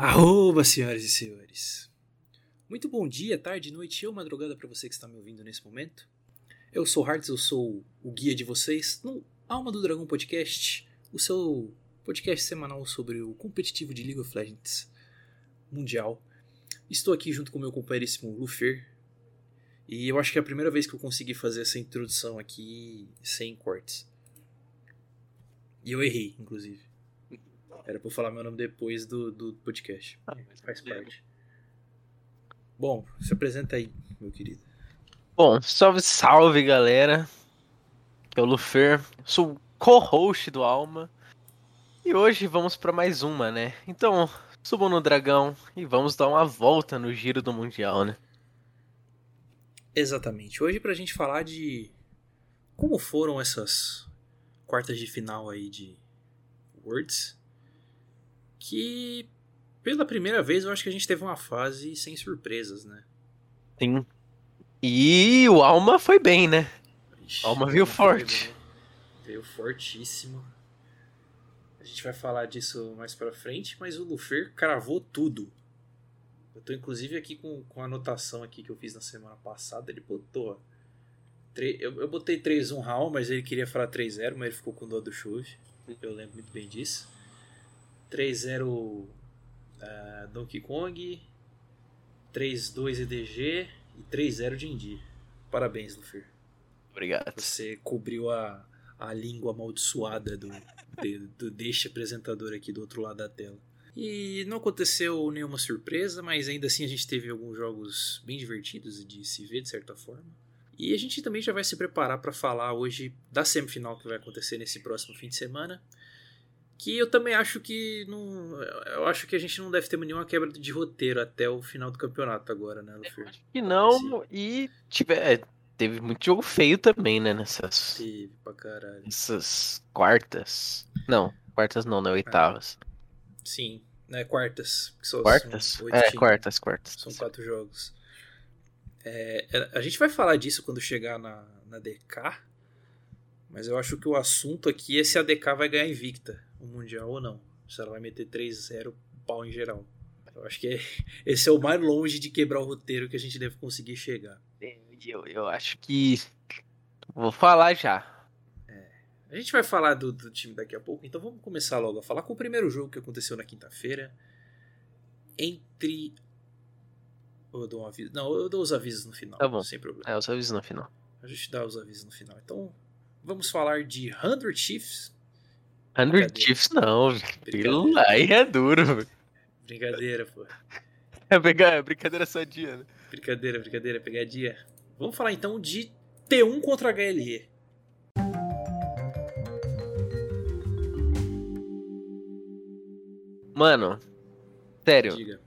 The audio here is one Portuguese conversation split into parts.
Arroba, senhoras e senhores. Muito bom dia, tarde, noite ou madrugada para você que está me ouvindo nesse momento. Eu sou Hartz, eu sou o guia de vocês no Alma do Dragão Podcast, o seu podcast semanal sobre o competitivo de League of Legends mundial. Estou aqui junto com meu companheiríssimo Lufer. E eu acho que é a primeira vez que eu consegui fazer essa introdução aqui sem cortes. E eu errei, inclusive. Era pra eu falar meu nome depois do, do podcast. Ah, Faz parte. Bom, se apresenta aí, meu querido. Bom, salve, salve galera. O Lufer, sou o co-host do Alma. E hoje vamos pra mais uma, né? Então, subam no dragão e vamos dar uma volta no giro do Mundial, né? Exatamente. Hoje pra gente falar de como foram essas quartas de final aí de Worlds. Que pela primeira vez eu acho que a gente teve uma fase sem surpresas, né? Sim. E o Alma foi bem, né? Ixi, Alma veio forte. Veio fortíssimo. A gente vai falar disso mais pra frente, mas o Lufer cravou tudo. Eu tô inclusive aqui com, com a anotação aqui que eu fiz na semana passada. Ele botou. tre- Eu, eu botei 3-1 Raul, mas ele queria falar 3-0, mas ele ficou com dó do chove. Eu lembro muito bem disso. 3-0 ah, Donkey Kong. 3-2 EDG e 3-0 Dindi. Parabéns, Lufer. Obrigado. Você cobriu a, a língua amaldiçoada do, de- do deste apresentador aqui do outro lado da tela. E não aconteceu nenhuma surpresa, mas ainda assim a gente teve alguns jogos bem divertidos de se ver, de certa forma. E a gente também já vai se preparar para falar hoje da semifinal que vai acontecer nesse próximo fim de semana. Que eu também acho que não. Eu acho que a gente não deve ter nenhuma quebra de roteiro até o final do campeonato agora, né, Lufer? E não, e tiver, teve muito jogo feio também, né? Nessas, Teve pra caralho. nessas quartas. Não, quartas não, né? Oitavas. Sim, né? Quartas. que Quartas? É, times. quartas, quartas. São quatro jogos. É, é, a gente vai falar disso quando chegar na, na DK, mas eu acho que o assunto aqui é se a DK vai ganhar invicta o Mundial ou não. Se ela vai meter 3-0 pau em geral. Eu acho que é- esse é o mais longe de quebrar o roteiro que a gente deve conseguir chegar. Eu, eu acho que. Vou falar já. A gente vai falar do, do time daqui a pouco, então vamos começar logo a falar com o primeiro jogo que aconteceu na quinta-feira. Entre. Eu dou um aviso. Não, eu dou os avisos no final. Tá bom. Sem problema. É, eu só aviso no final. A gente dá os avisos no final. Então, vamos falar de 100 Chiefs. 100 Brincadeira. Chiefs não, aquilo aí é duro. Brincadeira, pô. É pegar, é brincadeira sadia, né? Brincadeira, brincadeira, pegadinha. Vamos falar então de T1 contra HLE. Mano, sério, Diga.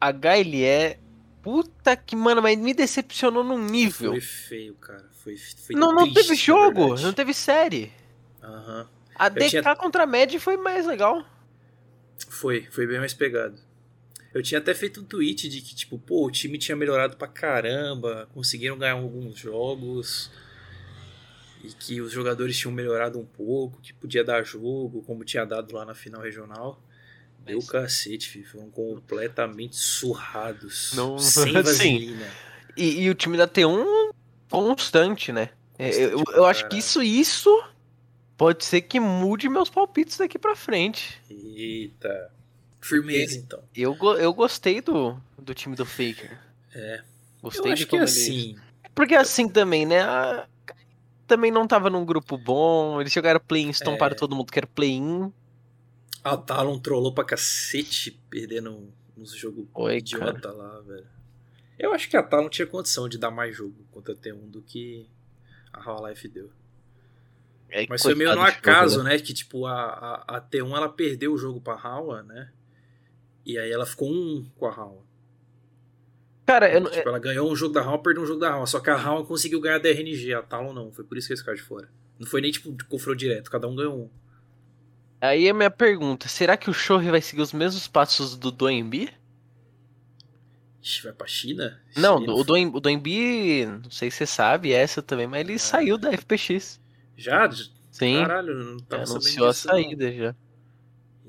HLE. Puta que, mano, mas me decepcionou num nível. Foi feio, cara. Foi, foi Não, não triste, teve jogo, não teve série. Aham. A DK tinha- contra a Mad foi mais legal. Foi, foi bem mais pegado. Eu tinha até feito um tweet de que, tipo, pô, o time tinha melhorado pra caramba, conseguiram ganhar alguns jogos, e que os jogadores tinham melhorado um pouco, que podia dar jogo, como tinha dado lá na final regional. Deu Mas- cacete, filho. Foram completamente surrados. Não- Sem Sim. vaselina. E, e o time da T1 constante, né? É, Eu, Constante eu acho que isso, isso pode ser que mude meus palpites daqui pra frente. Eita. Firmeza, então. Eu, eu gostei do, do time do Faker. É. Gostei Eu de que como ele- assim. Porque assim também, né? a- Também não tava num grupo bom. Eles jogaram play-in, estomparam É. todo mundo que era play-in. A Talon trollou pra cacete, perdendo uns jogos Oi, idiota lá, velho. Eu acho que a Talon tinha condição de dar mais jogo contra a T1 do que a Half-Life deu. É, Mas foi meio no acaso, jogo, né? Que tipo, a, a, a T1 ela perdeu o jogo pra Hawa, né? E aí ela ficou um com a Hawa. Cara, eu, não- Tipo, ela ganhou um jogo da Hawa, perdeu um jogo da Hawa. Só que a Hawa conseguiu ganhar da RNG, a Talon não. Foi por isso que eles ficaram de fora. Não foi nem tipo de confronto direto, cada um ganhou um. aí é minha pergunta: será que o Shohei vai seguir os mesmos passos do Doembi? Ixi, vai pra China? Não, China o Doen- o Doembi, não sei se você sabe essa também, mas ele Ah. saiu da FPX. Já? Sim, Caralho, não tava sabendo anunciou a disso, não. saída já.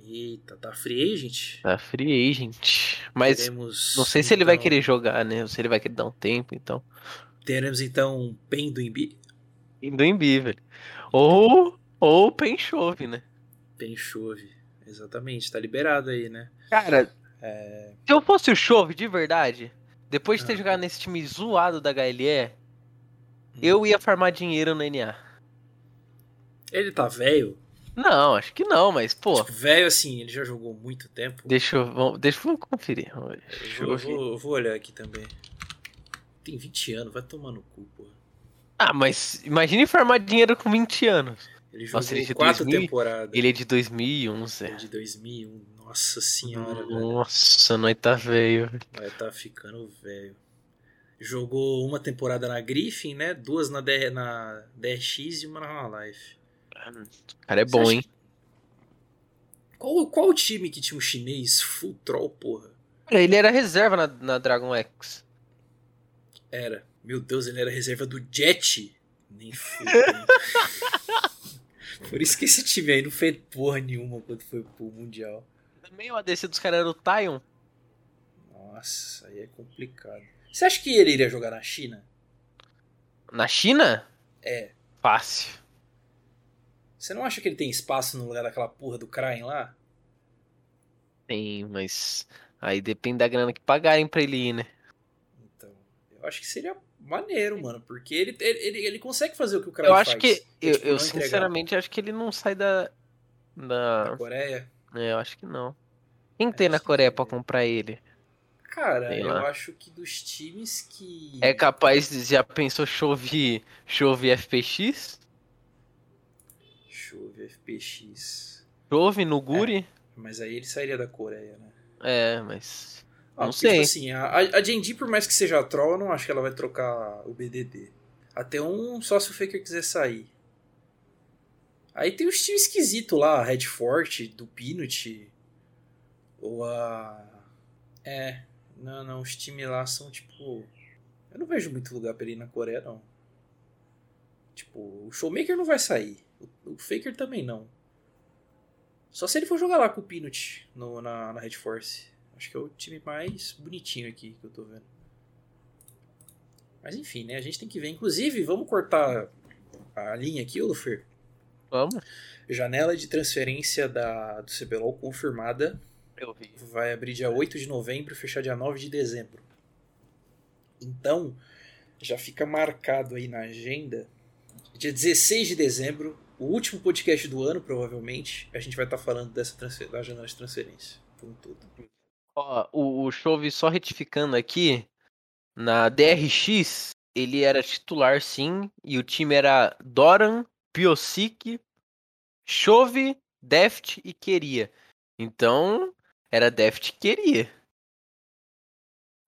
Eita, tá free agent? Tá free agent. Mas Teremos, não sei se ele vai então- querer jogar, né? Ou se ele vai querer dar um tempo, então. Teremos então Pen do Embi. Indo em bi, velho. Ou, ou Pen chove, né? Pen chove. Exatamente, tá liberado aí, né? Cara, É, se eu fosse o chove de verdade, depois de ter Ah. jogado nesse time zoado da HLE, Hum. eu ia farmar dinheiro no NA. Ele tá velho? Não, acho que não, mas, pô. Tipo, velho assim, ele já jogou muito tempo. Deixa eu, vamos, deixa eu conferir. Eu vou, Chove. vou- eu vou olhar aqui também. Tem 20 anos, vai tomar no cu, porra. Ah, mas imagine farmar dinheiro com 20 anos. Ele jogou Nossa, ele é quatro 2000? temporadas. Ele é de 2001, Zé. Ele é de 2001. Nossa senhora, velho. Nossa, nós tá velho. Vai tá ficando velho. Jogou uma temporada na Griffin, né? Duas na, DR, na DRX e uma na Life. O cara é bom, acha hein? Qual, qual o time que tinha um chinês full troll, porra? Cara, Ele era reserva na, na Dragon X. Era. Meu Deus, ele era reserva do Jet. Nem fudeu. Por isso que esse time aí não fez porra nenhuma quando foi pro Mundial. Também o ADC dos caras era o Taion. Nossa, aí é complicado. Você acha que ele iria jogar na China? Na China? É. Fácil. Você não acha que ele tem espaço no lugar daquela porra do Kraken lá? Tem, mas aí depende da grana que pagarem pra ele ir, né? Então, eu acho que seria maneiro, mano, porque ele, ele, ele, consegue fazer o que o Kraken Eu faz. acho que. Eu, tipo, eu entregar. sinceramente acho que ele não sai da. Da Da. Coreia. É, eu acho que não. Quem tem na Coreia pra comprar ele? Cara, eu acho que dos times que. É capaz de. Já pensou chove. Chove FPX? Ver, FPX. Chove no Guri? Mas aí ele sairia da Coreia, né? É, mas. Ah, Não porque, sei. Tipo assim, a, a Genji, por mais que seja troll, eu não acho que ela vai trocar o BDD. Até um só se o Faker quiser sair. Aí tem os times esquisitos lá, a Red Fort, do Peanut. Ou a. É. Não, não, os times lá são tipo. Eu não vejo muito lugar pra ele ir na Coreia, não. Tipo, o Showmaker não vai sair. O, o Faker também não. Só se ele for jogar lá com o Peanut no, na, na Red Force. Acho que é o time mais bonitinho aqui que eu tô vendo. Mas enfim, né? A gente tem que ver. Inclusive, vamos cortar a linha aqui, ô Lufer. Vamos? Janela de transferência da, do CBLOL confirmada. Eu vi. Vai abrir dia 8 de novembro e fechar dia 9 de dezembro. Então, já fica marcado aí na agenda. Dia 16 de dezembro, o último podcast do ano, provavelmente, a gente vai estar falando dessa da janela de transferência. Ó, o, o Chove, só retificando aqui, na DRX, ele era titular sim, e o time era Doran, Piosik, Chove, Deft e Queria. Então, era Deft e Queria.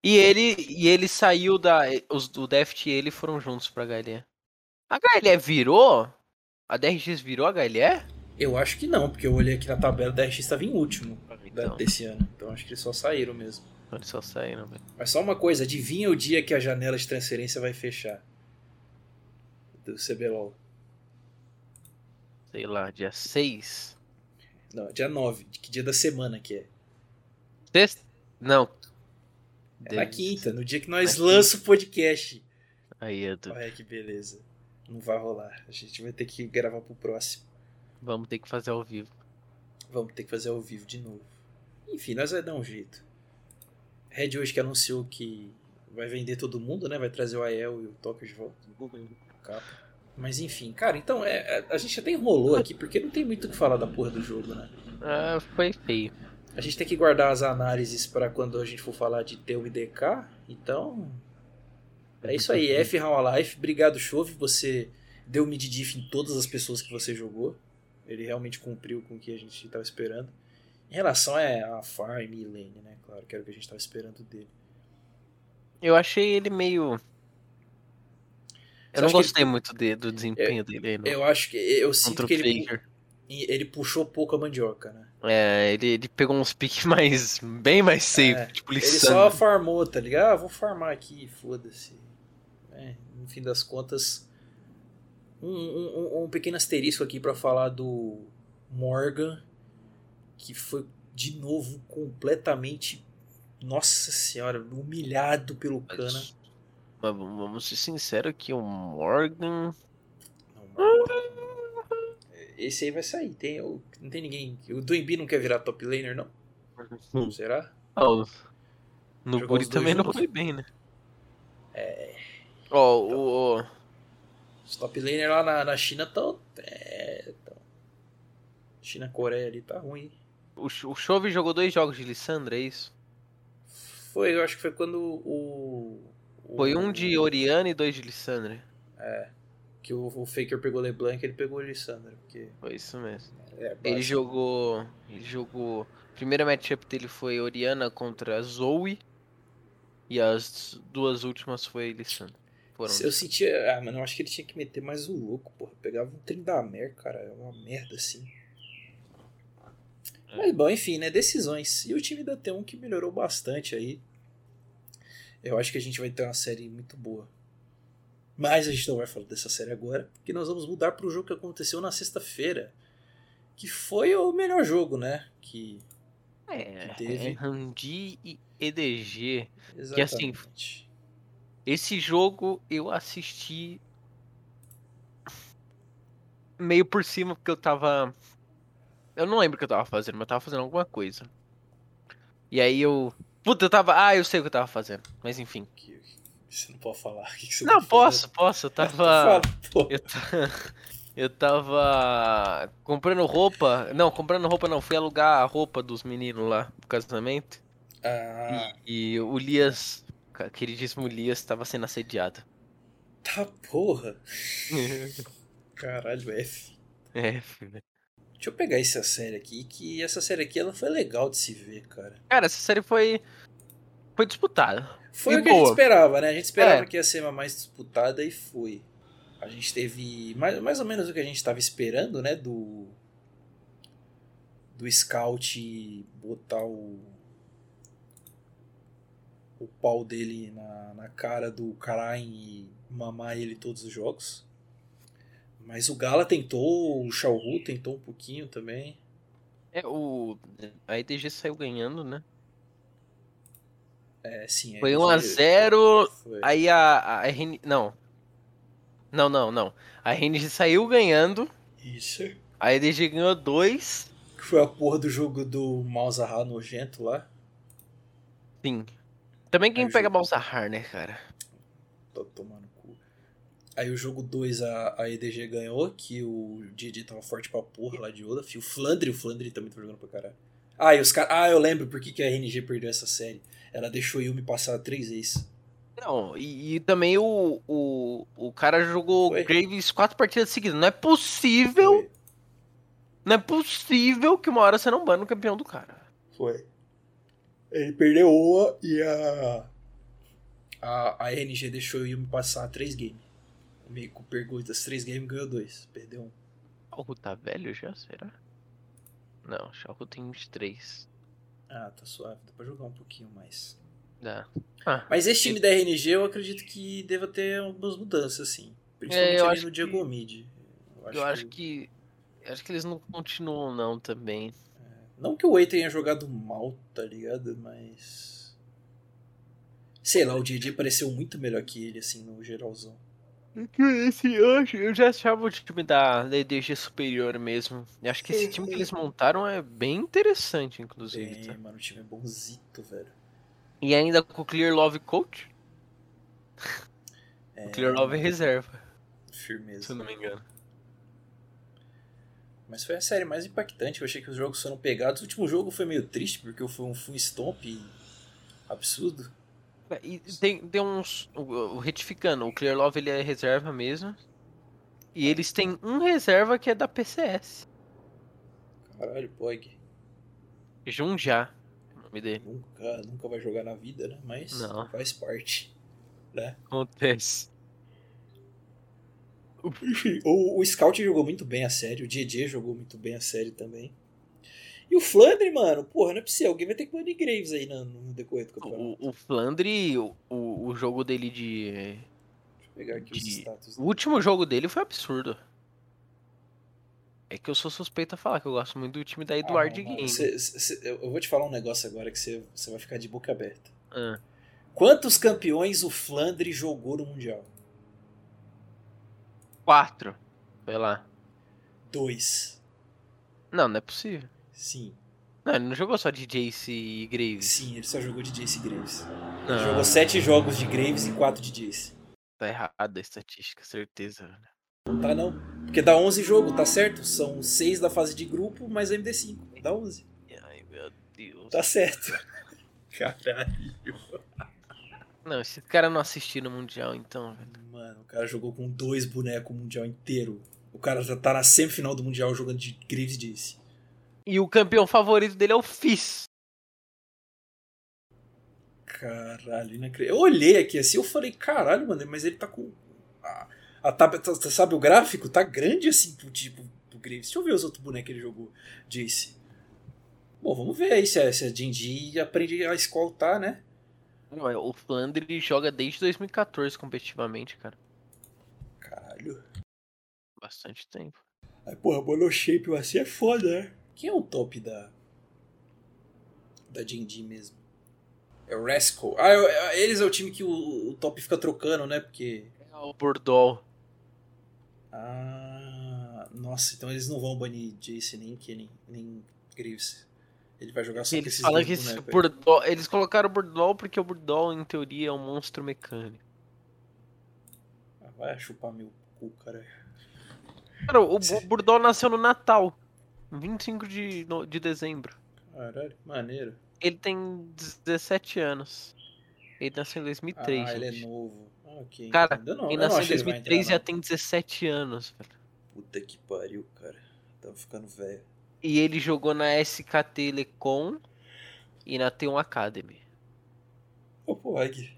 E ele, e ele saiu da. Os, o Deft e ele foram juntos pra HLE. A HLE virou? A DRX virou a HLE? Eu acho que não, porque eu olhei aqui na tabela da RX estava em último da- Então, desse ano. Então acho que eles só saíram mesmo. eles só saíram, velho. Mas só uma coisa, adivinha o dia que a janela de transferência vai fechar? Do CBLOL. Sei lá, dia 6. Não, dia 9. Que dia da semana que é? Sexta? Não. É na quinta, no dia que nós Na lança o podcast. Aí, Edu. Olha que beleza. Não vai rolar. A gente vai ter que gravar pro próximo. Vamos ter que fazer ao vivo. Vamos ter que fazer ao vivo de novo. Enfim, nós vai dar um jeito. Red hoje que anunciou que vai vender todo mundo, né? Vai trazer o Ael e o Tokyo de volta. Capa. Mas enfim, cara, então é, é- a gente até enrolou aqui porque não tem muito o que falar da porra do jogo, né? Ah, foi feio. A gente tem que guardar as análises para quando a gente for falar de Teu e DK. Então. É isso aí, F How Life. Obrigado, Chove. Você deu mid diff em todas as pessoas que você jogou. Ele realmente cumpriu com o que a gente estava esperando. Em relação a, a Farm e Lane, né? Claro que era o que a gente estava esperando dele. Eu achei ele meio. Você Eu não acha que gostei muito de- do desempenho dele aí, não. Eu acho que. Eu sinto que ele, Faker. ele puxou pouco a mandioca, né? É, ele, ele pegou uns piques mais. bem mais safe, É, tipo Ele só farmou, tá ligado? Ah, vou farmar aqui, foda-se. É, no fim das contas, um, um- um- pequeno asterisco aqui pra falar do Morgan, que foi de novo completamente, nossa senhora, humilhado pelo Cana. Mas, mas vamos ser sinceros que o Morgan. Não, mano. Esse aí vai sair. Tem, não tem ninguém. O Duembi não quer virar top laner, não? Será? Ah, o- no Guri também não juntos? foi bem, né? É. Ó, o. o- Os top laner lá na, na China estão. É, tão... China, Coreia ali tá ruim. O, o Chove jogou dois jogos de Lissandra, é isso? Foi, eu acho que foi quando o. o- Foi um de Oriana e dois de Lissandra. Que o, o Faker pegou LeBlanc ele pegou o Lissandra. Porque Foi isso mesmo. é Ele jogou. Ele jogou. A primeira matchup dele foi Oriana contra Zoe. E as duas últimas foi Lissandra. Foram. Eu sentia. Ah, mano, eu acho que ele tinha que meter mais o louco, porra. Pegava um Trindamer, cara. É uma merda assim. É. Mas bom, enfim, né? Decisões. E o time da T1 que melhorou bastante aí. Eu acho que a gente vai ter uma série muito boa. Mas a gente não vai falar dessa série agora, porque nós vamos mudar para o jogo que aconteceu na sexta-feira. Que foi o melhor jogo, né? Que. É, que teve. é Randi e EDG. Exatamente. Que assim, Esse jogo eu assisti meio por cima porque eu tava. Eu não lembro o que eu tava fazendo, mas eu tava fazendo alguma coisa. E aí eu. Puta, eu tava. Ah, eu sei o que eu tava fazendo. Mas enfim. Você não pode falar. O que que você Não, tá posso, posso. Eu tava. Eu, ta- eu tava comprando roupa. Não, comprando roupa não. Fui alugar a roupa dos meninos lá pro casamento. Ah, E, e o Lias, queridíssimo Lias, tava sendo assediado. tá porra. Caralho, F. É, filho. Deixa eu pegar essa série aqui, que essa série aqui ela foi legal de se ver, cara. Cara, essa série foi. Foi disputada. Foi E o que a gente esperava, né? A gente esperava É. que ia ser uma mais disputada e foi. A gente teve mais, mais ou menos o que a gente estava esperando, né? Do. Do Scout botar o. O pau dele na, na cara do Karain e mamar ele todos os jogos. Mas o Gala tentou, o Shao Hu tentou um pouquinho também. É, o. A EDG saiu ganhando, né? É, sim. Foi aí 1x0. foi. Aí a, a RN. Não. Não, não, não. A RNG saiu ganhando. Isso. A EDG ganhou 2. Que foi a porra do jogo do Malzahar nojento lá. Sim. Também quem Aí pega jogo- Balzahar, né, cara? Tô tomando cu. Aí o jogo 2 a, a EDG ganhou, que o DJ tava forte pra porra lá de Olaf. E o Flandre, o Flandre também tava jogando pra caralho. Ah, e os caras. Ah, eu lembro por que que a RNG perdeu essa série. Ela deixou o Yumi passar três vezes. Não, e, e também o, o. O cara jogou Foi. Graves quatro partidas seguidas. Não é possível. Foi. Não é possível que uma hora você não bane o campeão do cara. Foi. Ele perdeu uma e a. A, a RNG deixou o Yumi passar três games. O Meiko pegou das três games ganhou dois. Perdeu um. Shaohu tá velho já, será? Não, Shaohu tem 23. Ah, tá suave. Dá pra jogar um pouquinho mais. Dá. Ah, Mas esse time da RNG eu acredito que deva ter algumas mudanças, assim. Principalmente É, eu ali acho no que- Diego Mid. eu acho que. Acho que eles não continuam não também. Não que o Wei tenha jogado mal, tá ligado? Mas. Sei lá, o JJ pareceu muito melhor que ele, assim, no geralzão. Esse, eu, já achava o time da, da EDG superior mesmo. Eu acho que esse time que eles montaram é bem interessante, inclusive. Bem, tá? mano, o time é bonzito, velho. E ainda com o Clear Love Coach. É, O Clear Love é reserva, se Firmeza. eu não me engano. Mas foi a série mais impactante. Eu achei que os jogos foram pegados. O último jogo foi meio triste, porque foi um full stomp absurdo. E tem, tem uns. o- Retificando, o Clear Love ele é reserva mesmo. E eles têm um reserva que é da PCS. Caralho, Pog. Junja, o nome dele. Nunca, nunca vai jogar na vida, né? Mas Não. faz parte. Né? Acontece. O, o Scout jogou muito bem a série, o JJ jogou muito bem a série também. E o Flandre, mano, porra, não é possível. Alguém vai ter que banir Graves aí no, no decorrer do campeonato. O, o Flandre, o, o, jogo dele de. Deixa eu pegar aqui os de- status. O último jogo dele foi absurdo. É que eu sou suspeito a falar que eu gosto muito do time da Eduard Ah, Game. cê- cê- cê- eu vou te falar um negócio agora que você você vai ficar de boca aberta. Ah, Quantos campeões o Flandre jogou no Mundial? Quatro. Vai lá. Dois. Não, não é possível. Sim. Não, ele não jogou só de Jace e Graves. Sim, ele só jogou de Jace Graves. Ele Não, jogou sete jogos de Graves e quatro de Jace. tá errada a estatística, certeza. velho. Tá não? Porque dá 11 jogos, tá certo? São 6 da fase de grupo mais MD5. Dá 11. Ai, meu Deus. Tá certo. Caralho. Não, esse cara não assistiu no Mundial, então, velho. Mano, o cara jogou com dois bonecos o Mundial inteiro. O cara já tá na semifinal do Mundial jogando de Graves e Jace. E o campeão favorito dele é o Fizz. Caralho, inacreditável. Eu olhei aqui assim, eu falei, caralho, mano, mas ele tá com. A, a tab- tá- tá- sabe o gráfico? Tá grande assim pro tipo do Graves. Deixa eu ver os outros bonecos que ele jogou, Jace. Bom, vamos ver aí se a, se a Jinji aprende a escoltar, né? Não, é, O Flandre joga desde 2014 competitivamente, cara. Caralho. Bastante tempo. Aí, porra, monoshape assim é foda, né? Quem é o top da. Da Jinji mesmo? É o Rascal. Ah, eu- é- eles é o time que o, o top fica trocando, né? Porque. É o Burdol. Ah, nossa, então eles não vão banir Jace nem Kenny, nem Graves. Ele vai jogar só com Eles esses falam dois que esse. Burdol, eles colocaram o Burdol porque o Burdol, em teoria, é um monstro mecânico. Ah, Vai chupar meu cu, cara. Cara, o, o Burdol nasceu no Natal, 25 de, no- de dezembro. Caralho, maneiro. Ele tem 17 anos. Ele nasceu em 2003, ah, ele é gente. novo. Ah, ok. Cara, então, não, Ele eu não nasceu em acho que ele vai 2003 e já entrar, tem 17 anos, velho. não. Puta que pariu, cara. Tava ficando velho. E ele jogou na SK Telecom e na T1 Academy. Ô, pô, Ag.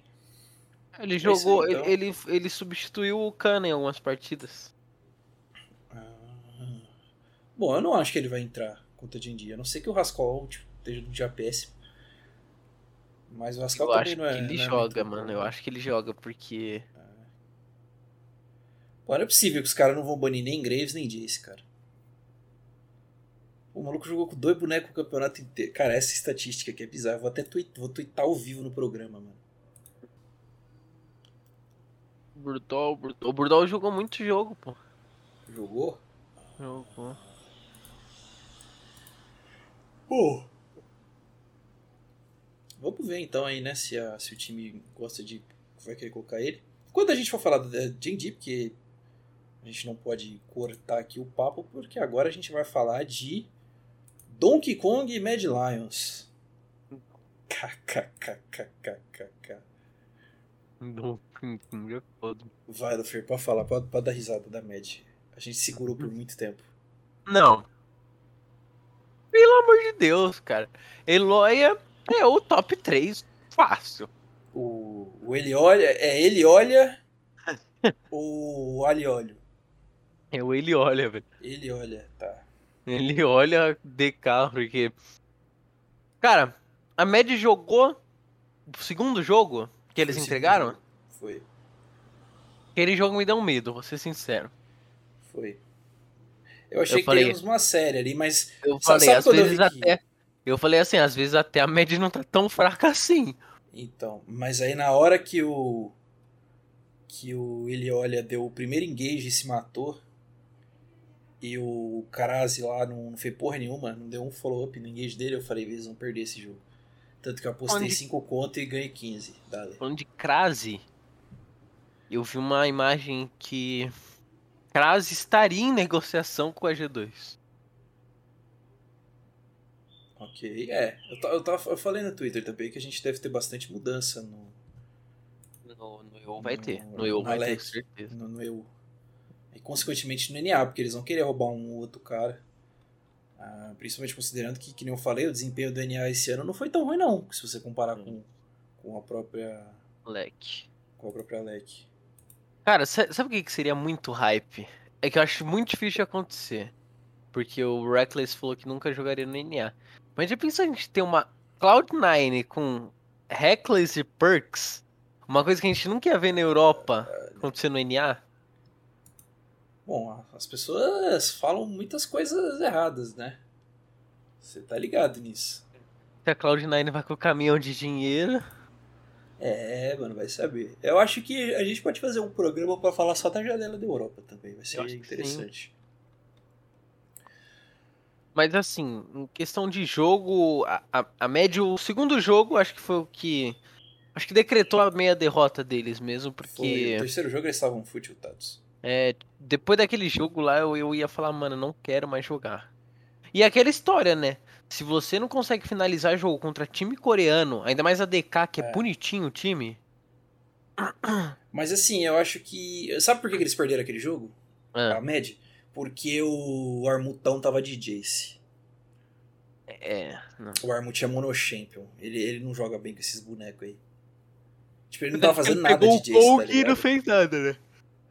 Ele aí, jogou, então. ele, ele, substituiu o Kana em algumas partidas. Ah. Bom, eu não acho que ele vai entrar contra a Jinji. A não ser que o Rascal tipo, esteja no dia péssimo. Mas o Rascal Eu também acho não é. que ele não é joga, mano. bom. Eu acho que ele joga porque. Pô, não é possível que os caras não vão banir nem Graves nem Jace, cara. O maluco jogou com dois bonecos o campeonato inteiro. Cara, essa estatística aqui é bizarra. Vou até tweet, vou tweetar ao vivo no programa, mano. Burdol, Burdol. O Burdol jogou muito jogo, pô. Jogou? Jogou. Pô. Vamos ver então aí, né, se, a- se o time gosta de. vai querer colocar ele. Quando a gente for falar da Jinji, porque a gente não pode cortar aqui o papo, porque agora a gente vai falar de Donkey Kong e Mad Lions. KKKKKK. Não, é foda. Vai, Lufer, pode falar, pode, pode dar risada da Mad. A gente segurou por muito tempo. Não. Pelo amor de Deus, cara. Eloia é o top 3 fácil. O, o ele olha, é ele olha ou ali olho? É o ele olha, velho. Ele olha, tá. Ele olha DK, porque. Cara, a Mad jogou o segundo jogo que eles Foi entregaram. segundo. Foi, Aquele jogo me deu medo, vou ser sincero. foi. Eu achei Eu que falei- uma série ali, mas Eu falei, às eu vezes que- até. Eu falei assim, às vezes até a Mad não tá tão fraca assim. Então, mas aí na hora que o que o ele olha deu o primeiro engage e se matou e o Karazi lá não, não fez porra nenhuma, não deu um follow-up no engage dele, eu falei, eles vão perder esse jogo. Tanto que eu apostei Onde- 5 conto e ganhei 15. Dale. Falando de Krasi, eu vi uma imagem que Krasi estaria em negociação com a G2. Ok, é. Eu, eu, tava, eu falei no Twitter também que a gente deve ter bastante mudança no, No, no EU vai No- ter. No EU vai ter, certeza. no, no EU. Consequentemente no NA, porque eles vão querer roubar um outro cara. Ah, principalmente considerando que, que nem eu falei, o desempenho do NA esse ano não foi tão ruim não, se você comparar com, com a própria Moleque. com a própria LEC. Cara, sa- sabe o que que seria muito hype? É que eu acho muito difícil de acontecer. Porque o Reckless falou que nunca jogaria no NA. Mas já pensou a gente ter uma Cloud9 com Reckless e Perks? Uma coisa que a gente nunca ia ver na Europa acontecer no NA? Bom, as pessoas falam muitas coisas erradas, né? Você tá ligado nisso. Se a Cloud9 vai com o caminhão de dinheiro. É, mano, vai saber. Eu acho que a gente pode fazer um programa para falar só da janela da Europa também. Vai ser interessante. Mas assim, em questão de jogo, a, a, a média, o segundo jogo acho que foi o que. Acho que decretou a meia derrota deles mesmo, porque. Foi. O terceiro jogo eles estavam futiltados. É, depois daquele jogo lá, eu, eu ia falar, mano, não quero mais jogar. E aquela história, né? Se você não consegue finalizar jogo contra time coreano, ainda mais a DK, que é, é bonitinho o time. Mas assim, eu acho que. Sabe por que eles perderam aquele jogo? É. A Med? Porque o Armutão tava de Jace. É. Não. O Armut é monochampion. Ele, ele não joga bem com esses bonecos aí. Tipo, ele não tava fazendo nada de Jace. O Kong tá não fez nada, né?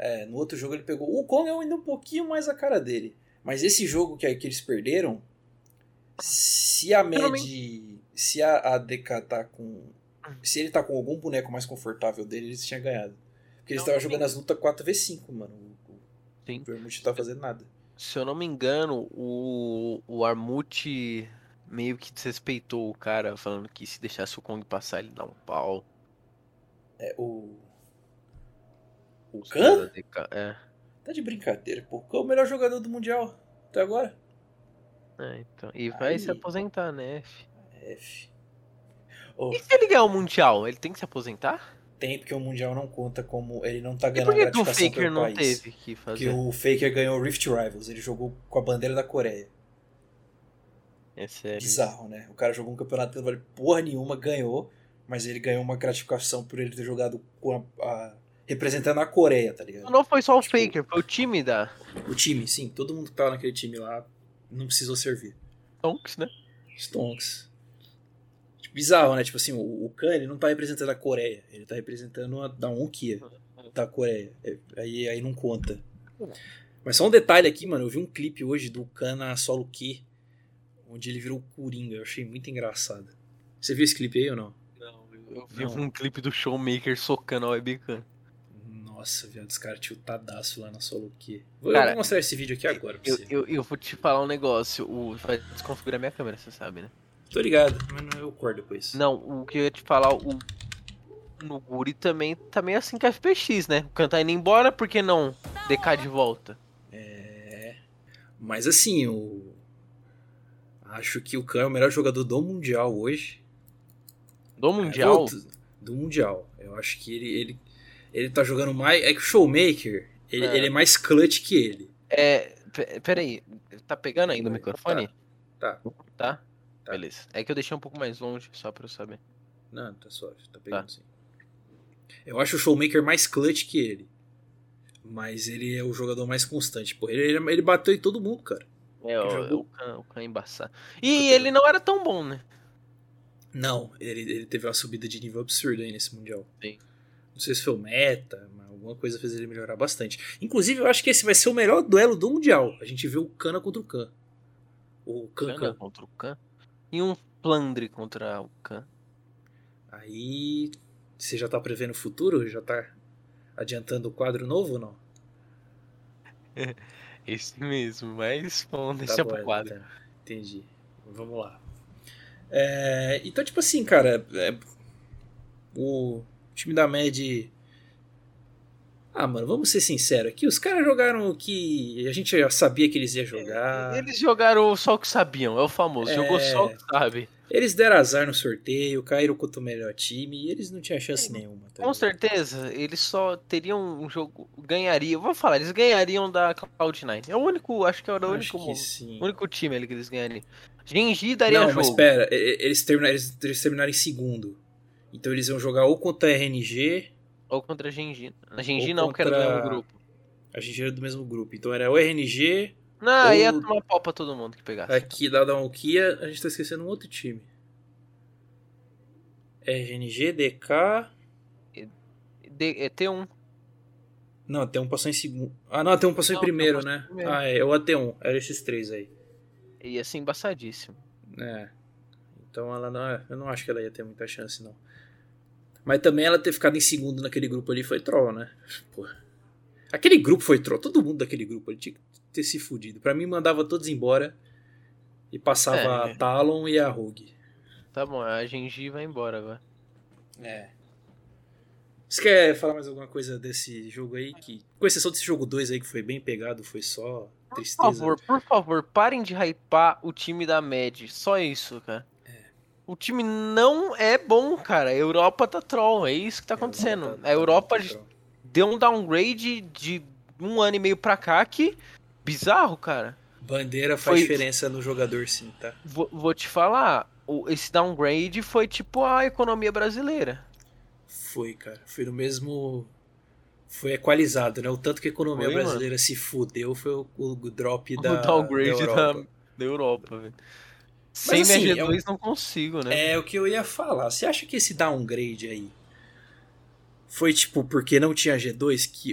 É, no outro jogo ele pegou. O Kong é ainda um pouquinho mais a cara dele. Mas esse jogo que, que eles perderam, se a Med. Se a, a DK tá com. Se ele tá com algum boneco mais confortável dele, eles tinham ganhado. Porque eles estavam jogando as lutas 4v5, mano. O, Sim. o Vermute não tá fazendo nada. Se eu não me engano, o, o Armute meio que desrespeitou o cara, falando que se deixasse o Kong passar, ele dá um pau. É, o. Khan? É. Tá de brincadeira. Qual é o melhor jogador do Mundial até agora? É, então. E vai Aí... se aposentar, né, F? F. Oh. E se ele ganhar o Mundial, ele tem que se aposentar? Tem, porque o Mundial não conta como. Ele não tá ganhando e por que o Faker não país. teve que fazer? Porque o Faker ganhou o Rift Rivals, ele jogou com a bandeira da Coreia. É sério. Bizarro, né? O cara jogou um campeonato que não vale porra nenhuma, ganhou, mas ele ganhou uma gratificação por ele ter jogado com a, a representando a Coreia, tá ligado? Não foi só o tipo, Faker, foi o time da. O time, sim. Todo mundo que tava naquele time lá não precisou servir. Stonks, né? Stonks. Tipo, bizarro, né? Tipo assim, o, o Khan ele não tá representando a Coreia, ele tá representando a da Kia da Coreia. É, aí, aí não conta. Mas só um detalhe aqui, mano. Eu vi um clipe hoje do Khan na solo Q, onde ele virou Coringa. Eu achei muito engraçado. Você viu esse clipe aí ou não? Não, eu vi não. um clipe do Showmaker socando a webcam. Nossa, viado, os caras tiltadaço lá na solo aqui. Vou, cara, eu vou mostrar esse vídeo aqui agora pra eu, você. Eu, eu vou te falar um negócio. O, vai desconfigurar minha câmera, você sabe, né? Tô ligado, mas eu corto depois. Não, o que eu ia te falar, o. No Guri também tá meio assim que a FPX, né? O Khan tá indo embora, por que não DK de volta? É. Mas assim, o. Acho que o Khan é o melhor jogador do Mundial hoje. Do Mundial? É, do Mundial. Eu acho que ele, ele ele tá jogando mais. É que o Showmaker, ele é, ele é mais clutch que ele. É. Peraí, tá pegando ainda o microfone? Tá. Tá? tá. tá. Beleza. É que eu deixei um pouco mais longe, só pra eu saber. Não, tá suave, tá pegando tá. sim. Eu acho o Showmaker mais clutch que ele. Mas ele é o jogador mais constante. Pô, ele, ele, bateu em todo mundo, cara. É, o, o, Khan, o Khan embaçado. E ele não era tão bom, né? Não, ele, ele teve uma subida de nível absurda aí nesse Mundial. Sim. Não sei se foi o meta, mas alguma coisa fez ele melhorar bastante. Inclusive, eu acho que esse vai ser o melhor duelo do Mundial. A gente vê o Cana contra o Khan. O Khan, Khan. contra o Khan. E um Plandre contra o Khan. Aí. Você já tá prevendo o futuro? Já tá adiantando o quadro novo ou não? Esse mesmo, mas vamos tá deixar bom, pro quadro. Tá. Entendi. Vamos lá. É, então, tipo assim, cara. É, o, o time da Med. Ah, mano, vamos ser sinceros aqui. Os caras jogaram o que a gente já sabia que eles iam jogar. Eles jogaram só o que sabiam, é o famoso. É... Jogou só o que sabe. Eles deram azar no sorteio, caíram contra o melhor time e eles não tinham chance nenhuma. Tá Com certeza, eles só teriam um jogo. Ganhariam. Vou falar, eles ganhariam da Cloud9. É o único, acho que era o único, único time ali que eles ganhariam. Genji daria não, jogo. Não, mas espera, eles terminaram, eles terminaram em segundo. Então eles iam jogar ou contra a RNG. Ou contra a Genji. A Genji não, porque era do mesmo grupo. A Genji era do mesmo grupo. Então era o RNG. Não, ou... ia tomar pau pra todo mundo que pegasse. Aqui da Dalkia, a gente tá esquecendo um outro time. RNG, DK. D, é T1. Não, a T1 passou em segundo. Ah, não, a T1 passou não, em primeiro, né? Primeiro. Ah, é, o AT1. Era esses três aí. Ia ser embaçadíssimo. É. Então ela não. É, eu não acho que ela ia ter muita chance, não. Mas também ela ter ficado em segundo naquele grupo ali foi troll, né? Porra. Aquele grupo foi troll. Todo mundo daquele grupo ele tinha que ter se fudido. Pra mim, mandava todos embora e passava É. a Talon e a Rogue. Tá bom, a Genji vai embora agora. É. Você quer falar mais alguma coisa desse jogo aí? Que, com exceção desse jogo 2 aí que foi bem pegado, foi só Por tristeza. favor, por favor, parem de hypar o time da Med. Só isso, cara. O time não é bom, cara. A Europa tá troll, é isso que tá acontecendo. A Europa deu um downgrade de um ano e meio pra cá que. Bizarro, cara. Bandeira faz Foi- diferença no jogador, sim, tá? Vou, vou te falar, esse downgrade foi tipo a economia brasileira. Foi, cara. Foi no mesmo. Foi equalizado, né? O tanto que a economia Foi, mano. brasileira se fudeu foi o, o drop da. o downgrade da da, Europa. da Europa, velho. Sem assim, minha é um- G2 não consigo, né? É o que eu ia falar. Você acha que esse downgrade aí foi tipo porque não tinha G2 que.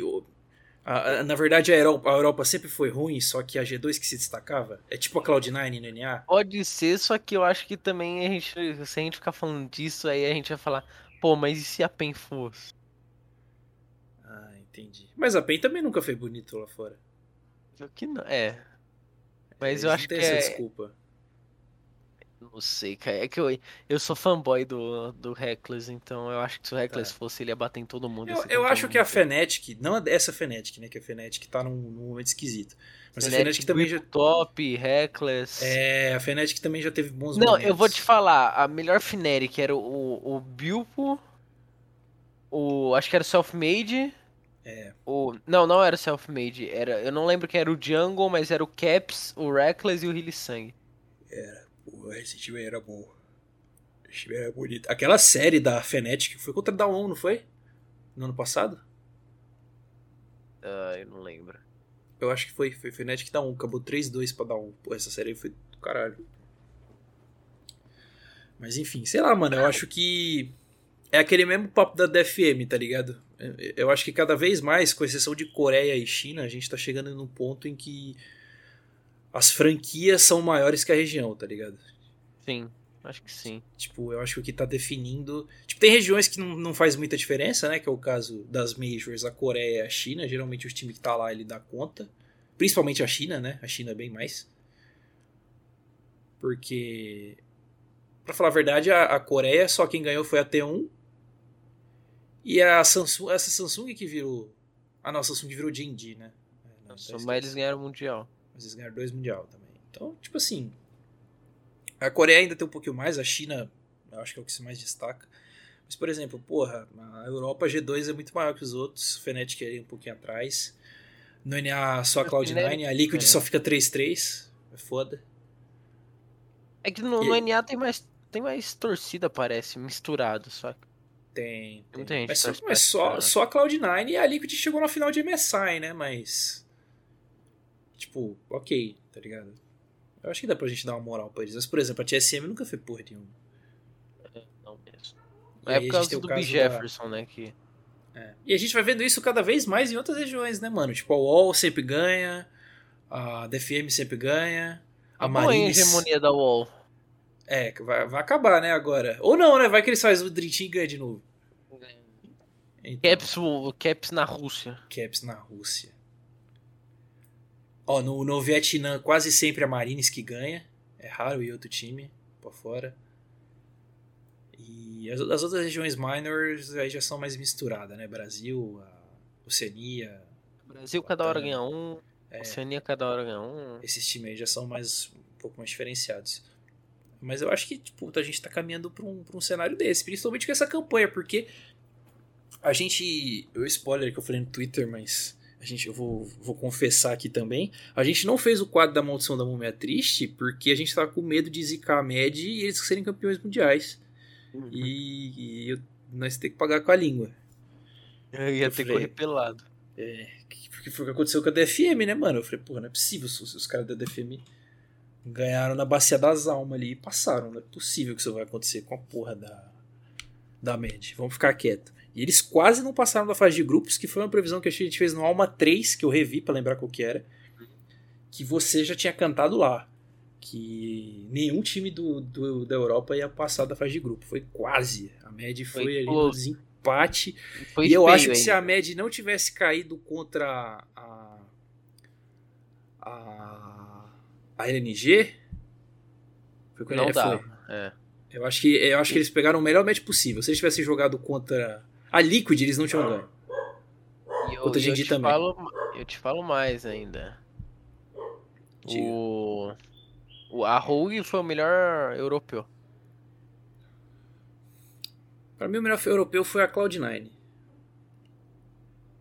a- a- na verdade, a Europa, a Europa sempre foi ruim, só que a G2 que se destacava? É tipo a Cloud9 no NA? Pode ser, só que eu acho que também a gente, se a gente ficar falando disso, aí a gente vai falar, pô, mas e se a PEN fosse? Ah, entendi. Mas a PEN também nunca foi bonito lá fora. Eu que não, é. Mas Eles eu acho que essa é, desculpa. Não sei, cara, é que eu, eu sou fanboy do, do Reckless, então eu acho que se o Reckless fosse, ele ia bater em todo mundo. Eu, ser eu acho que a. Fnatic, não essa Fnatic, né? Que a Fnatic tá num, num momento esquisito. Mas a Fnatic também já. Top, Reckless... É, a Fnatic também já teve bons Não, momentos. eu vou te falar, a melhor Fnatic era o, o Bilpo, o. Acho que era o Self-Made. É. O, não, não era o Self-Made. Era, eu não lembro quem era o Jungle, mas era o Caps, o Reckless e o Hillisang. Pô, esse time era bom. Esse time era bonito. Aquela série da Fnatic foi contra a Dawn, não foi? No ano passado? Ah, eu não lembro. Eu acho que foi. Foi Fnatic Dawn. Acabou 3-2 pra Dawn. Pô, essa série aí foi do caralho. Mas enfim, sei lá, mano. Eu acho que. É aquele mesmo papo da DFM, tá ligado? Eu acho que cada vez mais, com exceção de Coreia e China, a gente tá chegando num ponto em que as franquias são maiores que a região, tá ligado? Sim, acho que sim. Tipo, eu acho que o que tá definindo. Tipo, tem regiões que não, não faz muita diferença, né? Que é o caso das Majors, a Coreia e a China. Geralmente os times que tá lá ele dá conta. Principalmente a China, né? A China bem mais. Porque. Pra falar a verdade, a, a Coreia só quem ganhou foi a T1. E a Samsung. Essa Samsung que virou. Ah, não, a Samsung virou Jinji, né? É, não, tá Mas eles ganharam o Mundial. Mas eles ganharam dois mundial também. Então, tipo assim. A Coreia ainda tem um pouquinho mais, a China, eu acho que é o que se mais destaca. Mas, por exemplo, porra, a Europa G2 é muito maior que os outros, Fnatic é um pouquinho atrás. No NA só a A Cloud9, Fnatic- a Liquid é. só fica 3-3. É foda. É que no, no NA tem mais, tem mais torcida, parece, misturado, só. Tem. tem. Muita gente mas só, mas só, só a Cloud9 e a Liquid chegou na final de MSI, né? Mas. Tipo, ok, tá ligado? Eu acho que dá pra gente dar uma moral pra eles. Mas, por exemplo, a TSM nunca foi porra nenhuma. Não mesmo. É a por causa do B. da- Jefferson, né? Que... É. E a gente vai vendo isso cada vez mais em outras regiões, né, mano? Tipo, a UOL sempre ganha, a DFM sempre ganha, a a Marines... hegemonia da UOL. É, vai, vai acabar, né, agora. Ou não, né? Vai que eles fazem o Dream Team e ganham de novo. Então, Caps, Caps na Rússia. Caps na Rússia. Ó, no, no Vietnã, quase sempre a Marines que ganha. É raro ir outro time pra fora. E as, as outras regiões minors aí já são mais misturadas, né? Brasil, Oceania, Brasil cada hora ganha um. É. Oceania cada hora ganha um. esses times aí já são mais um pouco mais diferenciados. Mas eu acho que tipo, a gente tá caminhando pra um, pra um cenário desse, principalmente com essa campanha, porque a gente. Eu spoiler que eu falei no Twitter, mas a gente, eu vou, vou confessar aqui também. A gente não fez o quadro da Maldição da Múmia Triste porque a gente tava com medo de zicar a Med e eles serem campeões mundiais. E, e eu- nós ter que pagar com a língua. Eu ia eu ter que correr pelado. É, que- porque foi o que aconteceu com a DFM, né, mano? Eu falei, porra, não é possível se os, caras da DFM ganharam na Bacia das Almas ali e passaram. Não é possível que isso vai acontecer com a porra da, da MED. Vamos ficar quieto. E eles quase não passaram da fase de grupos, que foi uma previsão que a gente fez no Alma 3, que eu revi pra lembrar qual que era, que você já tinha cantado lá. Que nenhum time do, do- da Europa ia passar da fase de grupo. Foi quase. A MED foi, Foi ali no close. desen- empate. Foi e eu acho que ainda. se a Med não tivesse caído contra a. a. a LNG. Foi quando Não dá. foi. É. Eu acho, que, eu acho que eles pegaram o melhor match possível. Se eles tivessem jogado contra a Liquid, eles não tinham ganho. E eu, Contra e eu te também. falo, eu te falo mais ainda. Diga. O, o a Rogue foi o melhor europeu. Pra mim, o melhor europeu foi a Cloud9.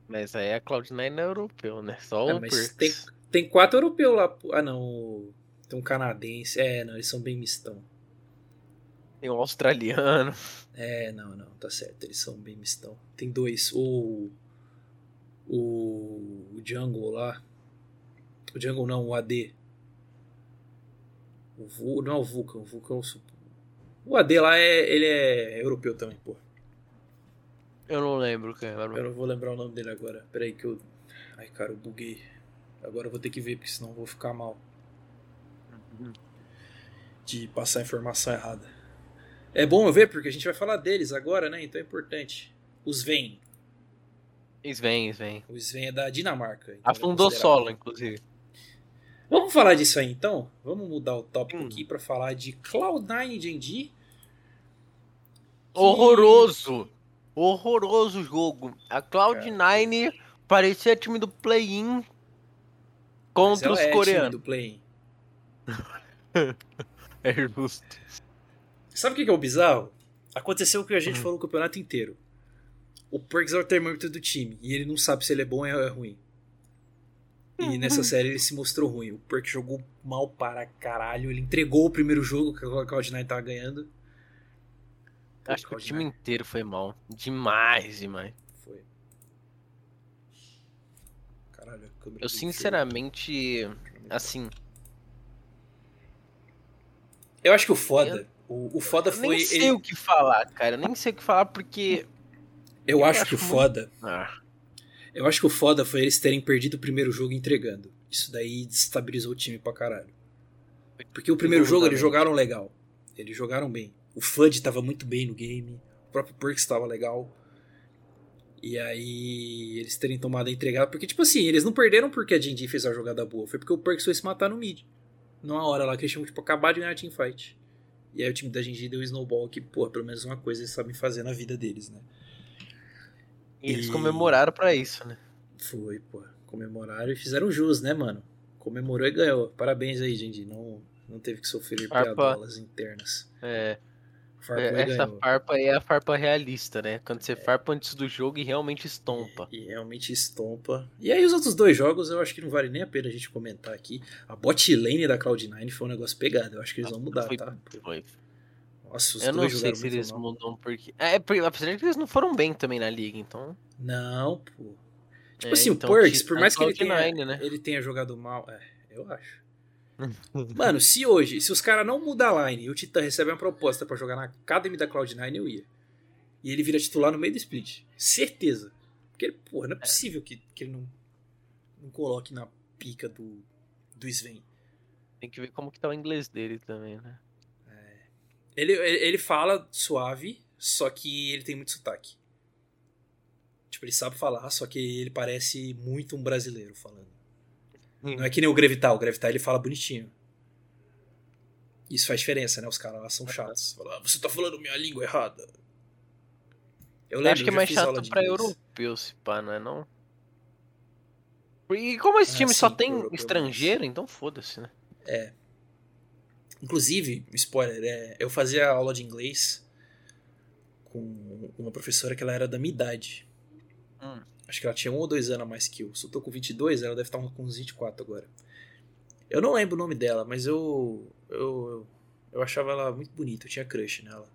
Mas aí a Cloud9 não é europeu, né? Só É, o mas Perks. tem, tem quatro europeus lá. Ah, não. Tem um canadense. É, não, eles são bem mistão. Tem um australiano. É, não, não, tá certo. Eles são bem mistão. Tem dois. O. O. O Jungle lá. O Jungle não, o AD. O não é o Vulcan. O Vulcan é o. O AD lá é, ele é europeu também, pô. Eu não lembro, cara. Eu não vou lembrar o nome dele agora. Pera aí que eu. Ai, cara, eu buguei. Agora eu vou ter que ver, porque senão eu vou ficar mal. De passar informação errada. É bom eu ver, porque a gente vai falar deles agora, né? Então é importante. O Sven. Sven, Sven. O Sven é da Dinamarca. então Afundou é considerado- solo, inclusive. Vamos falar disso aí então? Vamos mudar o tópico Hum. aqui pra falar de Cloud9 e Genji. Horroroso! Horroroso jogo. A Cloud9 parecia time do play-in contra os é time coreanos. do play. É justo. Sabe o que que é o bizarro? Aconteceu o que a gente Hum. falou o campeonato inteiro. O Perks é o termômetro do time. E ele não sabe se ele é bom ou é ruim. E nessa série ele se mostrou ruim. O Perks jogou mal para caralho. Ele entregou o primeiro jogo que a Cloud9 tava ganhando. Pô, Acho que o Cloud9 time inteiro foi mal. Demais, demais. Foi. Caralho, a câmera Eu sinceramente, inferno. assim, Eu acho que o foda. O, o foda eu foi. nem sei ele- o que falar, cara. Eu nem sei o que falar porque. Eu eu acho acho que o muito- foda. Ah, Eu acho que o foda foi eles terem perdido o primeiro jogo entregando. Isso daí desestabilizou o time pra caralho. Porque o primeiro jogo eles jogaram legal. Eles jogaram bem. O Fudge tava muito bem no game. O próprio Perks tava legal. E aí eles terem tomado a entregada. Porque, tipo assim, eles não perderam porque a Jinji fez a jogada boa. Foi porque o Perks foi se matar no mid. Numa hora lá que eles tinham, tipo, acabado de ganhar a teamfight. E aí o time da Jinji deu um snowball que, pô, pelo menos uma coisa eles sabem fazer na vida deles, né? e eles E- comemoraram pra isso, né? Foi, pô. Comemoraram e fizeram jus, né, mano? Comemorou e ganhou. Parabéns aí, gente. Não, não teve que sofrer piadolas internas. É, Farpou é, e essa ganhou. farpa aí é a farpa realista, né? Quando você farpa antes do jogo e realmente estompa. E realmente estompa. E aí os outros dois jogos eu acho que não vale nem a pena a gente comentar aqui. A bot lane da Cloud9 foi um negócio pegado. Eu acho que eles vão mudar, Foi- tá? foi. Nossa, os Eu não dois sei se eles mal. mudam porque. É, porque apesar de que eles não foram bem também na liga, então. Não, pô. Tipo É, assim, então, o Perks, que- por mais que ele tenha, Cloud9, né? ele tenha jogado mal, é, eu acho. Mano, se hoje, se os caras não mudar a line e o Titã recebe uma proposta pra jogar na Academy da Cloud9, eu ia. E ele vira titular no meio do split. Certeza. Porque, ele, porra, não é possível que, que ele não, não coloque na pica do, do Sven. Tem que ver como que tá o inglês dele também, né? Ele, ele, ele fala suave, só que ele tem muito sotaque. Tipo, ele sabe falar, só que ele parece muito um brasileiro falando. Não é que nem o Grevitar. O Grevitar ele fala bonitinho. Isso faz diferença, né? Os caras lá são chatos. Fala, ah, você tá falando minha língua errada. Eu lembro, acho que é mais chato pra europeu, se pá, não é não? E como esse Ah, time sim, só tem europeu, estrangeiro, então foda-se, né? Inclusive, spoiler, é, eu fazia aula de inglês com uma professora que ela era da minha idade. Hum. Acho que ela tinha um ou dois anos a mais que eu. Se eu tô com 22, ela deve estar com uns 24 agora. Eu não lembro o nome dela, mas eu. Eu, eu achava ela muito bonita, eu tinha crush nela.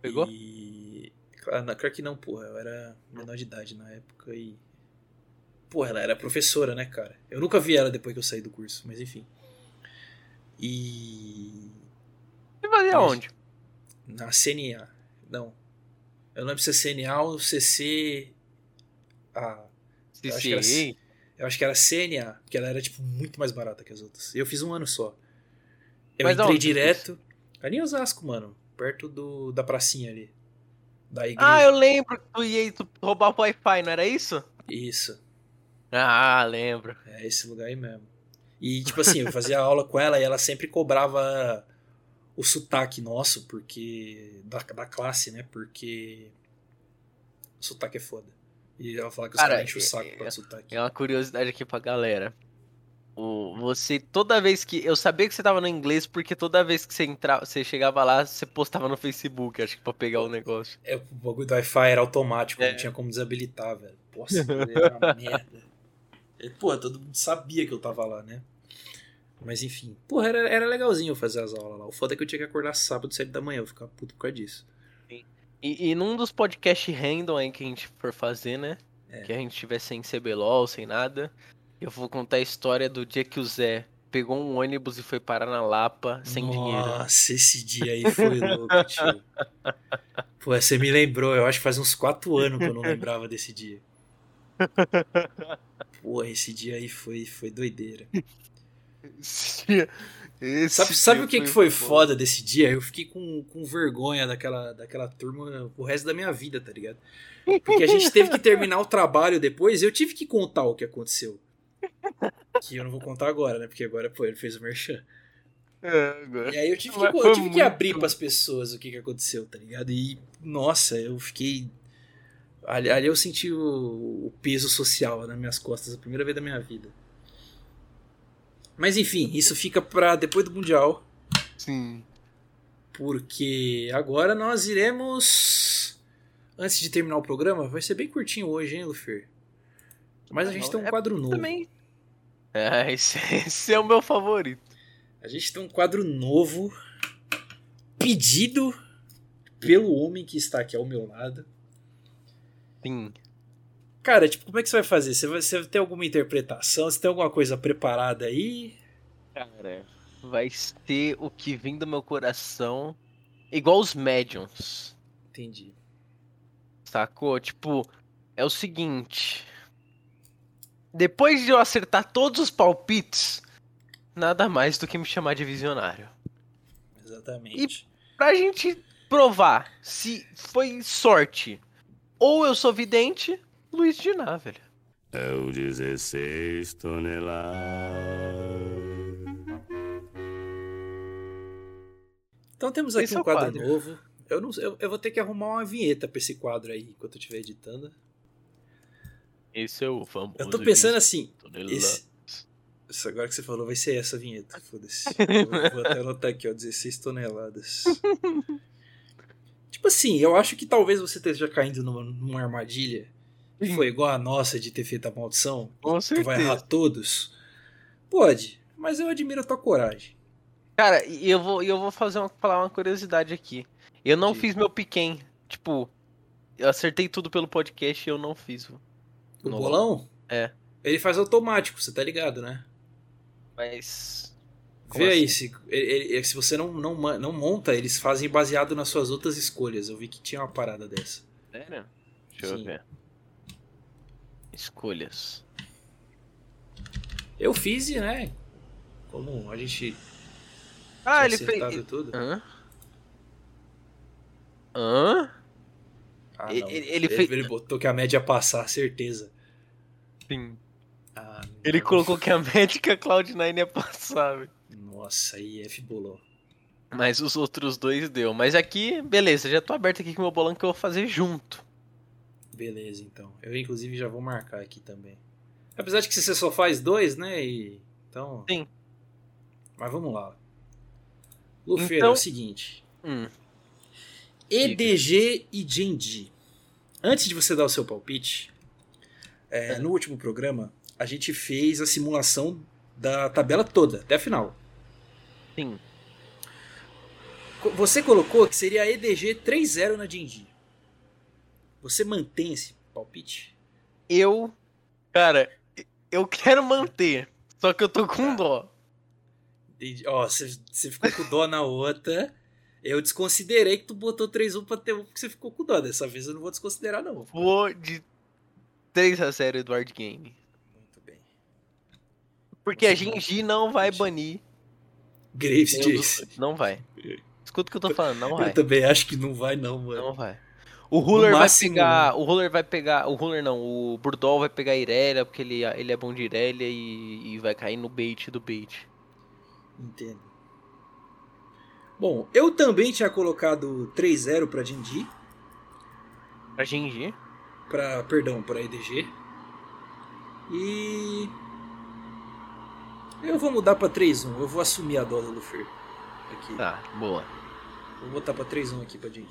Pegou? E. Claro, que não, porra. Eu era menor de idade na época e. Porra, ela era professora, né, cara? Eu nunca vi ela depois que eu saí do curso, mas enfim. E. E fazer Mas- aonde? Na CNA. Não. Eu não lembro se é CNA ou CC. Ah, eu acho que era eu acho que era CNA, porque ela era, tipo, muito mais barata que as outras. Eu fiz um ano só. Eu Mas entrei direto. Ali em Osasco, mano. Perto do, da pracinha ali. da igreja. Ah, eu lembro que tu ia tu roubar o Wi-Fi, não era isso? Isso. Ah, lembro. É esse lugar aí mesmo. E, tipo assim, eu fazia aula com ela e ela sempre cobrava o sotaque nosso, porque. Da, da classe, né? Porque. O sotaque é foda. E ela fala que os Cara, caras enchem o saco é- pra sotaque. É uma curiosidade aqui pra galera. O, você, toda vez que. Eu sabia que você tava no inglês, porque toda vez que você entrava, você chegava lá, você postava no Facebook, acho que pra pegar o negócio. É, o bagulho do Wi-Fi era automático, É. não tinha como desabilitar, velho. Nossa, era uma merda. Pô, todo mundo sabia que eu tava lá, né? Mas enfim. Porra, era, era legalzinho fazer as aulas lá. O foda é que eu tinha que acordar sábado, 7 da manhã. Eu ficava puto por causa disso. E, e num dos podcasts random aí que a gente for fazer, né? É. Que a gente tiver sem CBLOL, sem nada. Eu vou contar a história do dia que o Zé pegou um ônibus e foi parar na Lapa sem dinheiro. Nossa, esse dia aí foi louco, tio. Pô, você me lembrou. Eu acho que faz uns 4 anos que eu não lembrava desse dia. Pô, esse dia aí foi, foi doideira. Esse dia- esse Sabe, sabe o que, que foi foda. foda desse dia? Eu fiquei com, com vergonha daquela, daquela turma o resto da minha vida, tá ligado? Porque a gente teve que terminar o trabalho depois e eu tive que contar o que aconteceu. Que eu não vou contar agora, né? Porque agora, pô, ele fez o merchan. É, agora. E aí eu tive que, eu tive que abrir pras pessoas o que, que aconteceu, tá ligado? E, nossa, eu fiquei. Ali, ali eu senti o, o peso social nas minhas costas, a primeira vez da minha vida. Mas enfim, isso fica pra depois do Mundial. Sim. Porque agora nós iremos. Antes de terminar o programa, vai ser bem curtinho hoje, hein, Lufer? Mas a gente tem um É quadro novo. Também. É, esse, esse é o meu favorito. A gente tem um quadro novo pedido pelo homem que está aqui ao meu lado. Sim. Cara, tipo, como é que você vai fazer? Você vai você tem alguma interpretação? Você tem alguma coisa preparada aí? Cara, vai ser o que vem do meu coração. Igual os médiums. Entendi. Sacou? Tipo, é o seguinte. Depois de eu acertar todos os palpites, nada mais do que me chamar de visionário. Exatamente. Pra gente provar se foi sorte ou eu sou vidente, Luiz Diná, velho. É o 16 toneladas. Então temos aqui Esse é um quadro, quadro. novo. Eu, não, eu, eu vou ter que arrumar uma vinheta pra esse quadro aí enquanto eu estiver editando. Esse é o famoso. Eu tô pensando assim. Esse, isso agora que você falou vai ser essa vinheta. Foda-se. Eu vou até anotar aqui, ó. 16 toneladas. tipo assim, eu acho que talvez você esteja caindo numa, numa armadilha. Sim. foi igual a nossa de ter feito a maldição. Com Tu vai errar certeza. todos. Pode, mas eu admiro a tua coragem. Cara, e eu vou, eu vou fazer uma, falar uma curiosidade aqui. Eu não fiz meu piquen. Tipo, eu acertei tudo pelo podcast e eu não fiz. o- No bolão? É. Ele faz automático, você tá ligado, né? Mas. Como Vê aí, assim? se, ele- ele- se você não, não, não monta, eles fazem baseado nas suas outras escolhas. Eu vi que tinha uma parada dessa. Sério? Deixa Sim. eu ver. Escolhas. Eu fiz e, né? Como a gente Ah, ele fez. tudo. Hã? Hã? Ah, Ele- ele ele, fez- ele botou que a média ia passar, certeza. Sim. Ah, Ele colocou que a médica Cloud9 ia passar, velho. Nossa, aí F bolou. Mas os outros dois deu. Mas aqui, beleza, já tô aberto aqui com o meu bolão que eu vou fazer junto. Beleza, então. Eu, inclusive, já vou marcar aqui também. Apesar de que você só faz dois, né? E... Então. Sim. Mas vamos lá. Lufer, Então- é o seguinte: Hum. EDG e Genji. Antes de você dar o seu palpite, é, no último programa, a gente fez a simulação da tabela toda, até a final. Sim. Você colocou que seria EDG 3-0 na Genji. Você mantém esse palpite? Eu. Cara, eu quero manter. Só que eu tô com dó. Entendi. Ó, você você ficou com dó na outra. Eu desconsiderei que tu botou 3-1 pra ter um porque você ficou com dó. Dessa vez eu não vou desconsiderar, não. Vou de 3 a 0 Eduardo Game. Muito bem. Porque a Genji não vai banir. Graves Jace. Não vai. Escuta o que eu tô falando, não vai. Eu também acho que não vai, não, mano. Não vai. O Ruler vai pegar. né? O Ruler vai pegar. O Ruler não, o Burdol vai pegar a Irelia, porque ele, ele é bom de Irelia e, e vai cair no bait do bait. Entendo. Bom, eu também tinha colocado 3-0 pra Dindi. Pra Genji. Pra, perdão, pra EDG. E. Eu vou mudar pra 3-1. Eu vou assumir a dó do Luffy. Aqui. Tá, boa. Vou botar pra 3-1 aqui pra Dindi.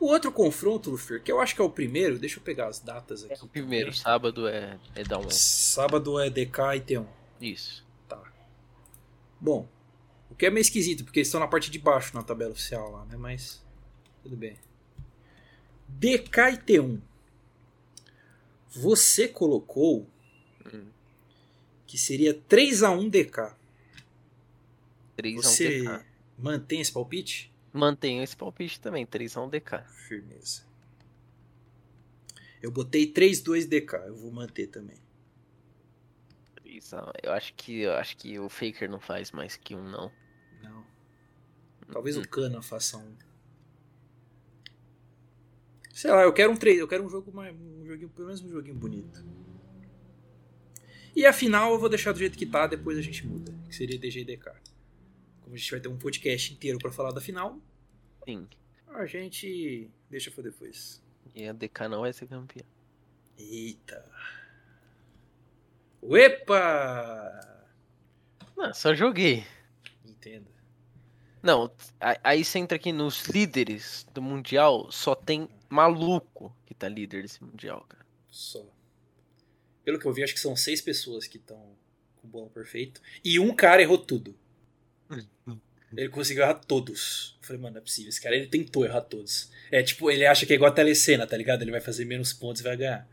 O outro confronto, Luffy, que eu acho que é o primeiro, deixa eu pegar as datas aqui. O primeiro, também. sábado é, é da 1. Sábado é DK e T1. Isso. Tá. Bom, o que é meio esquisito, porque eles estão na parte de baixo na tabela oficial lá, né? Mas. Tudo bem. DK e T1. Você colocou Hum. que seria 3x1 DK. 3 Você a 1 DK. mantém esse palpite? Mantenho esse palpite também, 3 a 1 DK. Firmeza. Eu botei 3-2 DK, eu vou manter também. 3 a... Eu acho que eu acho que o Faker não faz mais que um não. Não. Talvez o Kana faça um. Sei lá, eu quero um 3, eu quero um jogo mais. Um joguinho, pelo menos um joguinho bonito. E a final eu vou deixar do jeito que tá, depois a gente muda. Que seria DG e DK. Como a gente vai ter um podcast inteiro pra falar da final, Sim. a gente deixa pra depois. E a DK não vai ser campeã. Eita. Uepa! Não, só joguei. Entenda. Não, aí você entra aqui nos líderes do Mundial, só tem maluco que tá líder desse Mundial, cara. Só. Pelo que eu vi, acho que são seis pessoas que estão com o bolo perfeito. E um cara errou tudo. Ele conseguiu errar todos. Eu falei, mano, não é possível. Esse cara ele tentou errar todos. É tipo, ele acha que é igual a telecena, tá ligado? Ele vai fazer menos pontos e vai ganhar.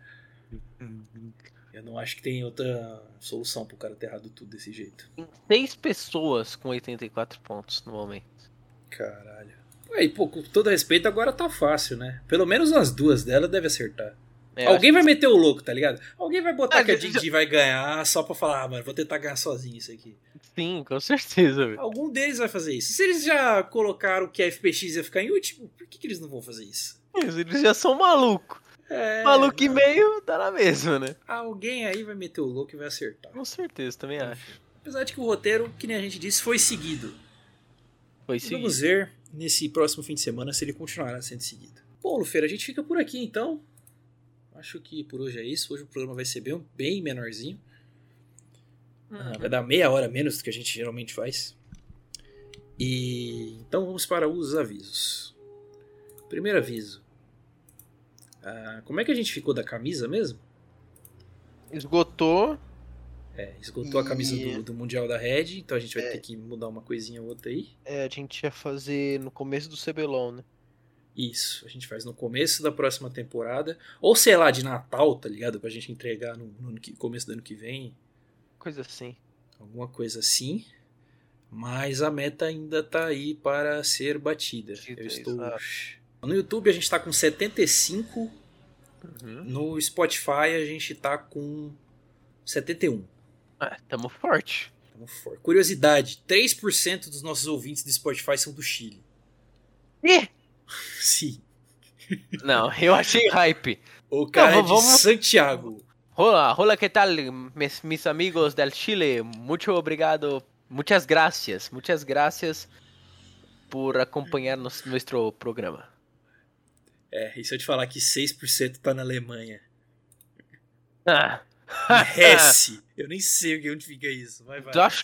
Eu não acho que tem outra solução pro cara ter errado tudo desse jeito. Tem seis pessoas com 84 pontos no momento. Caralho. Aí, pô, com todo respeito, agora tá fácil, né? Pelo menos umas duas delas deve acertar. É, Alguém vai meter o louco, tá ligado? Alguém vai botar Ah, que a já- Didi vai ganhar só pra falar, ah, mano, vou tentar ganhar sozinho isso aqui. Sim, com certeza, velho. Algum deles vai fazer isso. Se eles já colocaram que a FPX ia ficar em último, por que, que eles não vão fazer isso? Eles já são maluco. É, maluco e não. meio, tá na mesma, né? Alguém aí vai meter o louco e vai acertar. Com certeza, também acho. Apesar de que o roteiro, que nem a gente disse, foi seguido. Foi sim. Vamos ver nesse próximo fim de semana se ele continuará sendo seguido. Bom, Lufeira, a gente fica por aqui então. Acho que por hoje é isso. Hoje o programa vai ser bem, bem menorzinho. Ah, Vai dar meia hora menos do que a gente geralmente faz. E então vamos para os avisos. Primeiro aviso. Ah, como é que a gente ficou da camisa mesmo? Esgotou. É, esgotou a camisa E- do, do Mundial da Red, então a gente vai É. ter que mudar uma coisinha ou outra aí. É, a gente ia fazer no começo do CBLOL, né? Isso, a gente faz no começo da próxima temporada. Ou sei lá, de Natal, tá ligado? Pra gente entregar no, no começo do ano que vem. Coisa assim. Alguma coisa assim. Mas a meta ainda tá aí para ser batida. Batida, Eu estou. exato. No YouTube a gente tá com 75. Uhum. No Spotify a gente tá com 71. Ah, tamo forte. Tamo forte. Curiosidade: 3% dos nossos ouvintes do Spotify são do Chile. Ih! Sim. Não, eu achei hype. O cara é de Santiago. Hola, hola, ¿qué tal, mis, mis amigos del Chile? Mucho obrigado, muchas gracias, muchas gracias por acompanhar nos, nuestro programa. É, e se eu te falar que 6% tá na Alemanha? Ah. Hesse. Eu nem sei onde fica isso. Vai, vai. Das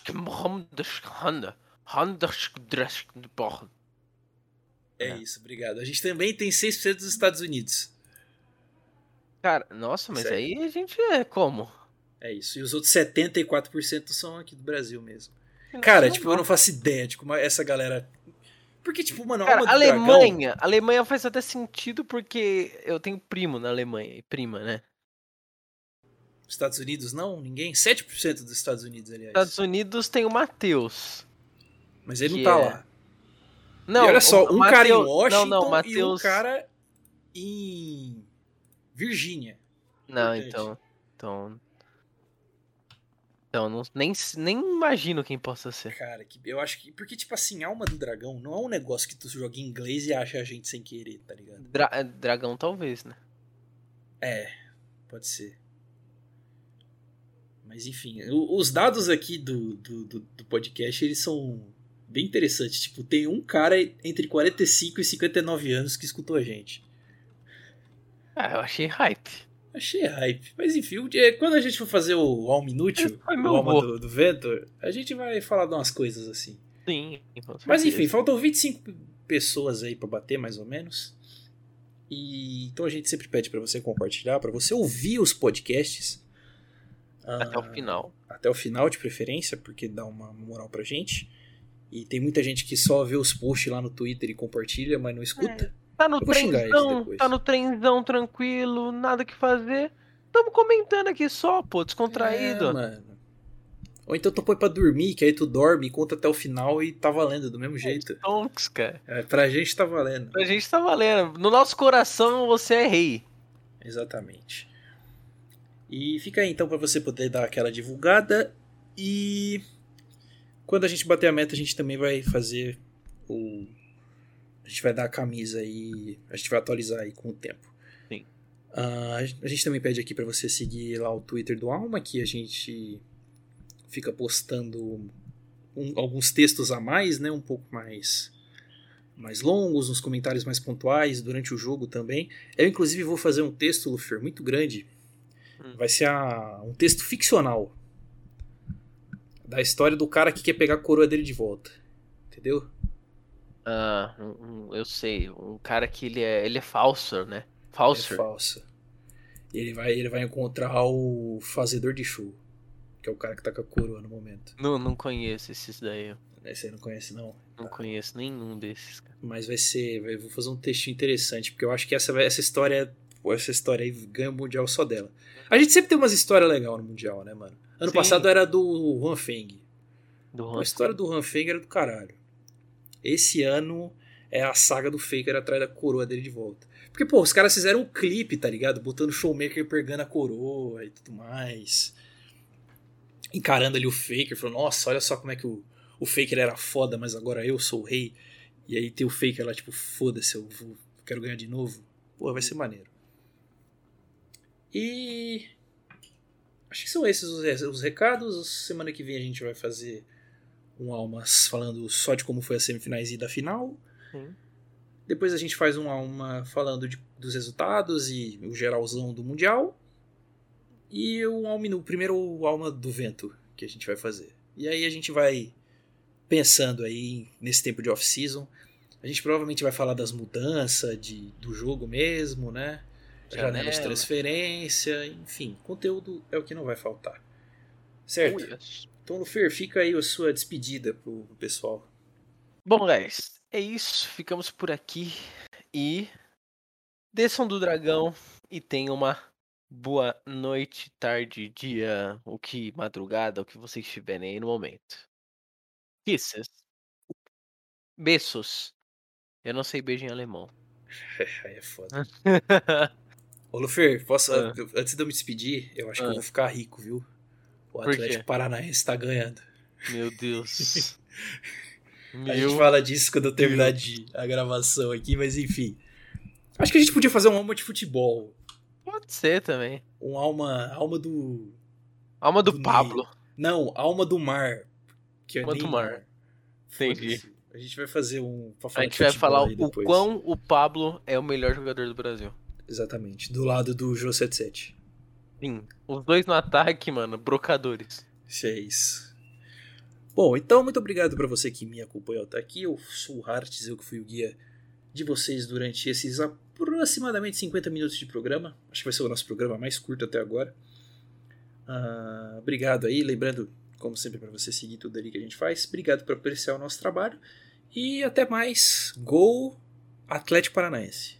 Hand- É isso, obrigado. A gente também tem 6% dos Estados Unidos. Cara, nossa, mas Sério? aí a gente é como? É isso. E os outros 74% são aqui do Brasil mesmo. Cara, Não, tipo, eu não faço ideia de como essa galera. Porque, tipo, mano, a Cara, alma do dragão. Alemanha, Alemanha faz até sentido porque eu tenho primo na Alemanha, e prima, né? Estados Unidos não? Ninguém? 7% dos Estados Unidos, aliás. Estados Unidos tem o Matheus. Mas ele não tá é- lá. Não, e olha só, um cara em Mateus- Washington não, não, e um Mateus... cara em Virgínia. Não, Importante. então, então... Então, não, nem, nem imagino quem possa ser. Cara, que, eu acho que. Porque, tipo assim, Alma do Dragão não é um negócio que tu joga em inglês e acha a gente sem querer, tá ligado? Dra é, dragão, talvez, né? É, pode ser. Mas enfim, os dados aqui do, do, do, do podcast, eles são bem interessantes. Tipo, tem um cara entre 45 e 59 anos que escutou a gente. Ah, eu achei hype. Achei hype. Mas enfim, quando a gente for fazer o Alma Inútil, o Alma do, do, Vento, a gente vai falar de umas coisas assim. Sim. Mas enfim, faltam 25 pessoas aí para bater, mais ou menos. E então a gente sempre pede para você compartilhar, para você ouvir os podcasts. Até o final. Até o final, de preferência, porque dá uma moral pra gente. E tem muita gente que só vê os posts lá no Twitter e compartilha, mas não escuta. É. Tá no trenzão, tá no trenzão tranquilo, nada que fazer. Tamo comentando aqui só, pô, descontraído. É, mano. Ou então tu põe pra dormir, que aí tu dorme, conta até o final e tá valendo do mesmo é, jeito. Tonks, cara. É, pra gente tá valendo. Pra gente tá valendo. No nosso coração você é rei. Exatamente. E fica aí então para você poder dar aquela divulgada e quando a gente bater a meta a gente também vai fazer o a gente vai dar a camisa e a gente vai atualizar aí com o tempo. Sim. Uh, a gente também pede aqui para você seguir lá o Twitter do Alma, que a gente fica postando um, alguns textos a mais, né, um pouco mais mais longos, uns comentários mais pontuais durante o jogo também. Eu inclusive vou fazer um texto, Lufer, muito grande Hum. Vai ser a, um texto ficcional da história do cara que quer pegar a coroa dele de volta. Entendeu? Ah, um, um, eu sei. Um cara que ele é, ele é falso, né? Falso. É falso. Ele vai, ele vai encontrar o fazedor de show. Que é o cara que tá com a coroa no momento. Não, não conheço esses daí. Esse aí não conhece, não? Não tá. conheço nenhum desses, cara. Mas vai ser. Vai, vou fazer um texto interessante, porque eu acho que essa, essa história. Essa história aí ganha o mundial só dela. A gente sempre tem umas histórias legais no Mundial, né, mano? Ano Sim. passado era do Juan Feng. Do Juan a história do Juan Feng era do caralho. Esse ano é a saga do Faker atrás da coroa dele de volta. Porque, pô, os caras fizeram um clipe, tá ligado? Botando o Showmaker pegando a coroa e tudo mais. Encarando ali o Faker, falando, nossa, olha só como é que o, o Faker era foda, mas agora eu sou o rei. E aí tem o Faker lá, tipo, foda-se, eu vou, quero ganhar de novo. Pô, vai ser maneiro. E. Acho que são esses os, recados. Semana que vem a gente vai fazer um Almas falando só de como foi as semifinais e da final. Sim. Depois a gente faz um Alma falando de, dos resultados e o geralzão do Mundial. E o, alma, o primeiro Alma do Vento que a gente vai fazer. E aí a gente vai pensando aí nesse tempo de off-season. A gente provavelmente vai falar das mudanças de, do jogo mesmo, né? Janela de transferência, enfim, conteúdo é o que não vai faltar. Certo? Oh, yes. Então, Lufer, fica aí a sua despedida pro, pro pessoal. Bom, guys, é isso. Ficamos por aqui e desçam do dragão e tenham uma boa noite, tarde, dia, o que madrugada, o que vocês estiverem aí no momento. Kisses. Beijos. Eu não sei beijo em alemão. Aí é foda. Ô, Lufer, posso, ah. antes de eu me despedir, eu acho ah. que eu vou ficar rico, viu? O Atlético Paranaense tá ganhando. Meu Deus. Meu... A gente fala disso quando eu terminar de, a gravação aqui, mas enfim. Acho que a gente podia fazer um alma de futebol. Pode ser também. Um alma. Alma do. Alma do, do Pablo. Ney. Não, alma do mar. Que é alma do mar. Entendi. A gente vai fazer um. a gente vai falar o quão o Pablo é o melhor jogador do Brasil. Exatamente. Do lado do Jô 77. Sim. Os dois no ataque, mano. Brocadores. Isso. Bom, então muito obrigado para você que me acompanhou até aqui. Eu sou o Hartz, eu que fui o guia de vocês durante esses aproximadamente 50 minutos de programa. Acho que vai ser o nosso programa mais curto até agora. Uh, obrigado aí. Lembrando, como sempre, para você seguir tudo ali que a gente faz. Obrigado por apreciar o nosso trabalho. E até mais. Gol Atlético Paranaense.